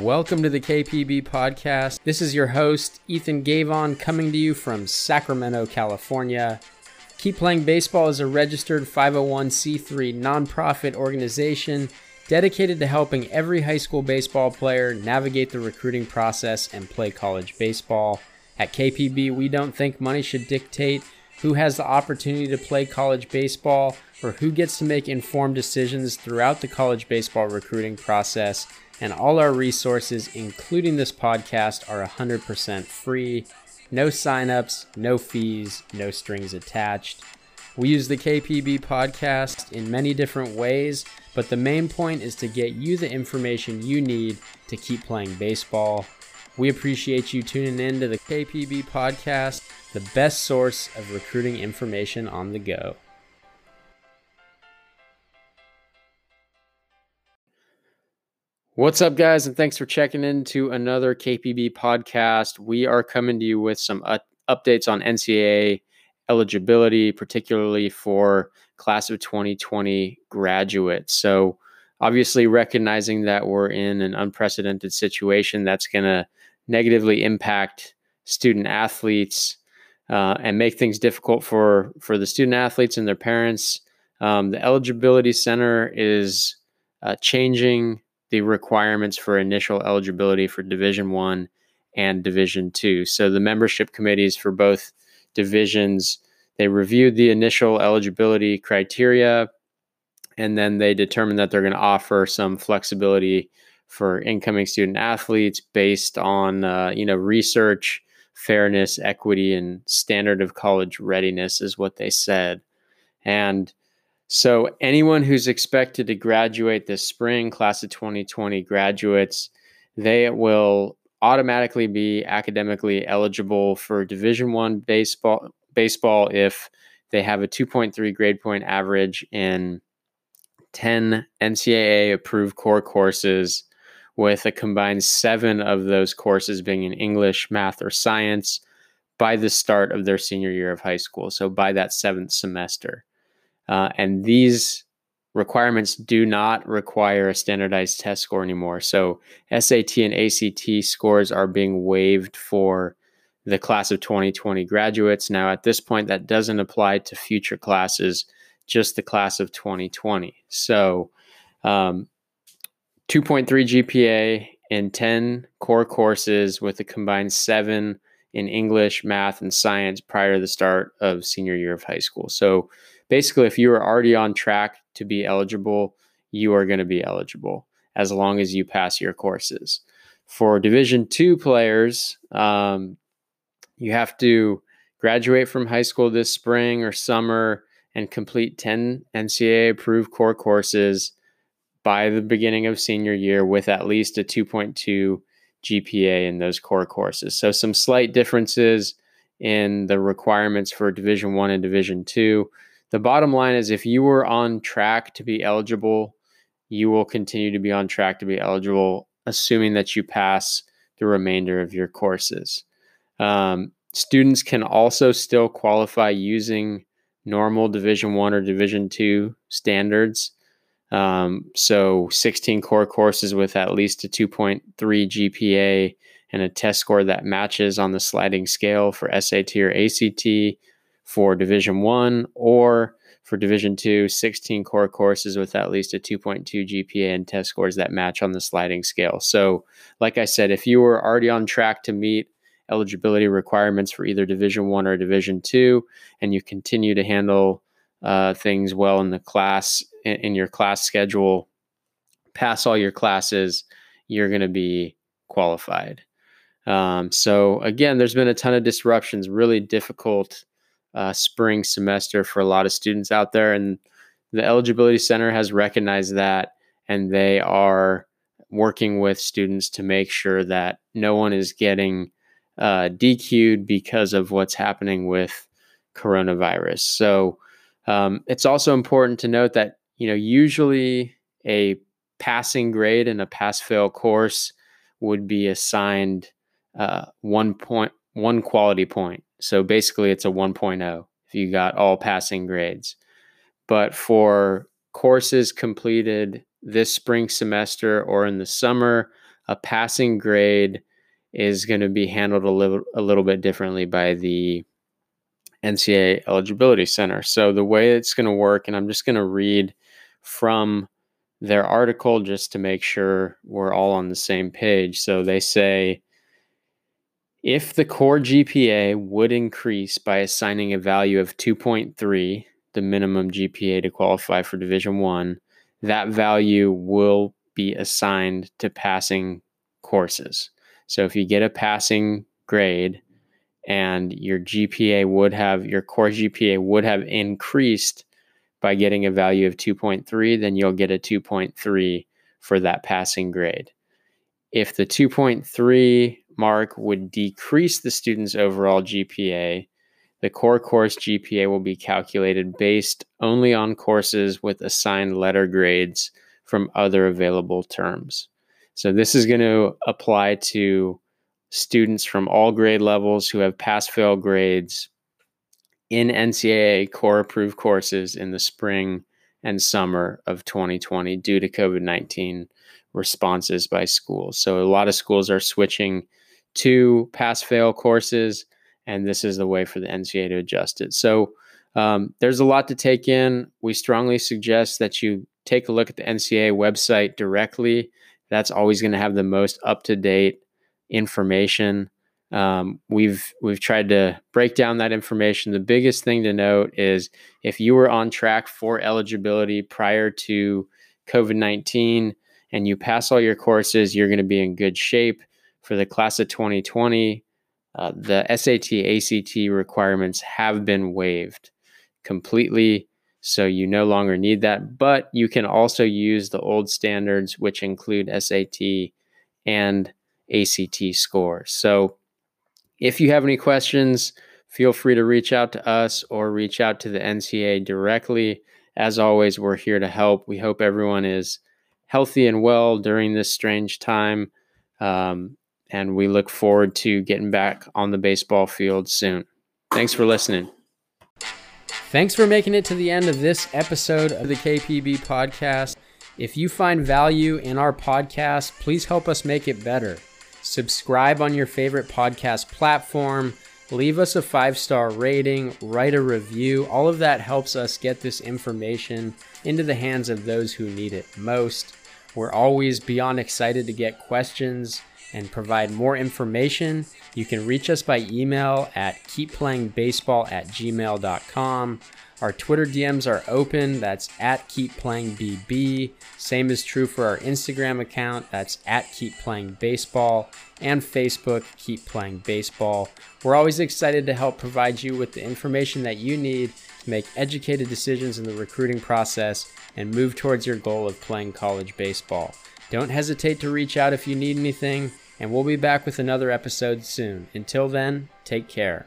Welcome to the KPB podcast. This is your host, Ethan Gavon, coming to you from Sacramento, California. Keep Playing Baseball is a registered 501c3 nonprofit organization dedicated to helping every high school baseball player navigate the recruiting process and play college baseball. At KPB, we don't think money should dictate who has the opportunity to play college baseball or who gets to make informed decisions throughout the college baseball recruiting process and all our resources, including this podcast, are 100% free. No signups, no fees, no strings attached. We use the KPB podcast in many different ways, but the main point is to get you the information you need to keep playing baseball. We appreciate you tuning in to the KPB podcast, the best source of recruiting information on the go. What's up, guys, and thanks for checking in to another KPB podcast. We are coming to you with some updates on NCAA eligibility, particularly for class of 2020 graduates. So, obviously, recognizing that we're in an unprecedented situation that's going to negatively impact student athletes uh, and make things difficult for for the student athletes and their parents. Um, the eligibility center is uh, changing the requirements for initial eligibility for Division One and Division Two. So the membership committees for both divisions they reviewed the initial eligibility criteria, and then they determined that they're going to offer some flexibility for incoming student athletes based on uh, you know research, fairness, equity, and standard of college readiness is what they said, and so, anyone who's expected to graduate this spring, class of 2020 graduates, they will automatically be academically eligible for Division One baseball. Baseball, if they have a 2.3 grade point average in 10 NCAA approved core courses, with a combined seven of those courses being in English, math, or science by the start of their senior year of high school. So, by that seventh semester. Uh, and these requirements do not require a standardized test score anymore. So SAT and ACT scores are being waived for the class of 2020 graduates. Now, at this point, that doesn't apply to future classes, just the class of 2020. So, um, 2.3 GPA in 10 core courses with a combined seven in English, math, and science prior to the start of senior year of high school. So, basically, if you are already on track to be eligible, you are going to be eligible as long as you pass your courses. For Division two players, um, you have to graduate from high school this spring or summer and complete 10 NCAA approved core courses by the beginning of senior year with at least a 2.2 GPA in those core courses. So some slight differences in the requirements for Division 1 and Division 2 the bottom line is if you were on track to be eligible, you will continue to be on track to be eligible, assuming that you pass the remainder of your courses. Um, students can also still qualify using normal Division One or Division Two standards. Um, so 16 core courses with at least a 2.3 GPA and a test score that matches on the sliding scale for SAT or ACT for Division One or for Division Two, 16 core courses with at least a 2.2 GPA and test scores that match on the sliding scale. So, like I said, if you were already on track to meet eligibility requirements for either Division One or Division Two, and you continue to handle uh, things well in the class in, in your class schedule, pass all your classes, you're going to be qualified. Um, so again, there's been a ton of disruptions, really difficult uh, spring semester for a lot of students out there. And the Eligibility Center has recognized that, and they are working with students to make sure that no one is getting uh, DQ'd because of what's happening with coronavirus. So um, it's also important to note that you know usually a passing grade in a pass fail course would be assigned uh, one point one quality point so basically, it's a 1.0 if you got all passing grades. But for courses completed this spring semester or in the summer, a passing grade is going to be handled a little a little bit differently by the NCAA Eligibility Center. So the way it's going to work, and I'm just going to read from their article just to make sure we're all on the same page. So they say if the core GPA would increase by assigning a value of 2.3, the minimum GPA to qualify for Division 1, that value will be assigned to passing courses. So if you get a passing grade and your GPA would have your core GPA would have increased by getting a value of 2.3, then you'll get a 2.3 for that passing grade. If the 2.3 mark would decrease the student's overall GPA, the core course GPA will be calculated based only on courses with assigned letter grades from other available terms. So this is going to apply to students from all grade levels who have pass fail grades in NCAA core approved courses in the spring and summer of 2020 due to COVID 19 responses by schools. So, a lot of schools are switching to pass fail courses, and this is the way for the NCAA to adjust it. So, um, there's a lot to take in. We strongly suggest that you take a look at the NCAA website directly. That's always going to have the most up to date information. Um, we've we've tried to break down that information. The biggest thing to note is if you were on track for eligibility prior to COVID nineteen and you pass all your courses, you're going to be in good shape for the class of 2020. Uh, the SAT ACT requirements have been waived completely, so you no longer need that. But you can also use the old standards, which include SAT and ACT scores. So if you have any questions, feel free to reach out to us or reach out to the NCAA directly. As always, we're here to help. We hope everyone is healthy and well during this strange time. Um, and we look forward to getting back on the baseball field soon. Thanks for listening. Thanks for making it to the end of this episode of the KPB podcast. If you find value in our podcast, please help us make it better subscribe on your favorite podcast platform, leave us a five star rating, write a review. All of that helps us get this information into the hands of those who need it most. We're always beyond excited to get questions and provide more information. You can reach us by email at keepplayingbaseball at gmail.com our Twitter DMs are open. That's at Keep Playing BB. Same is true for our Instagram account. That's at Keep Playing Baseball and Facebook Keep Playing Baseball. We're always excited to help provide you with the information that you need to make educated decisions in the recruiting process and move towards your goal of playing college baseball. Don't hesitate to reach out if you need anything, and we'll be back with another episode soon. Until then, take care.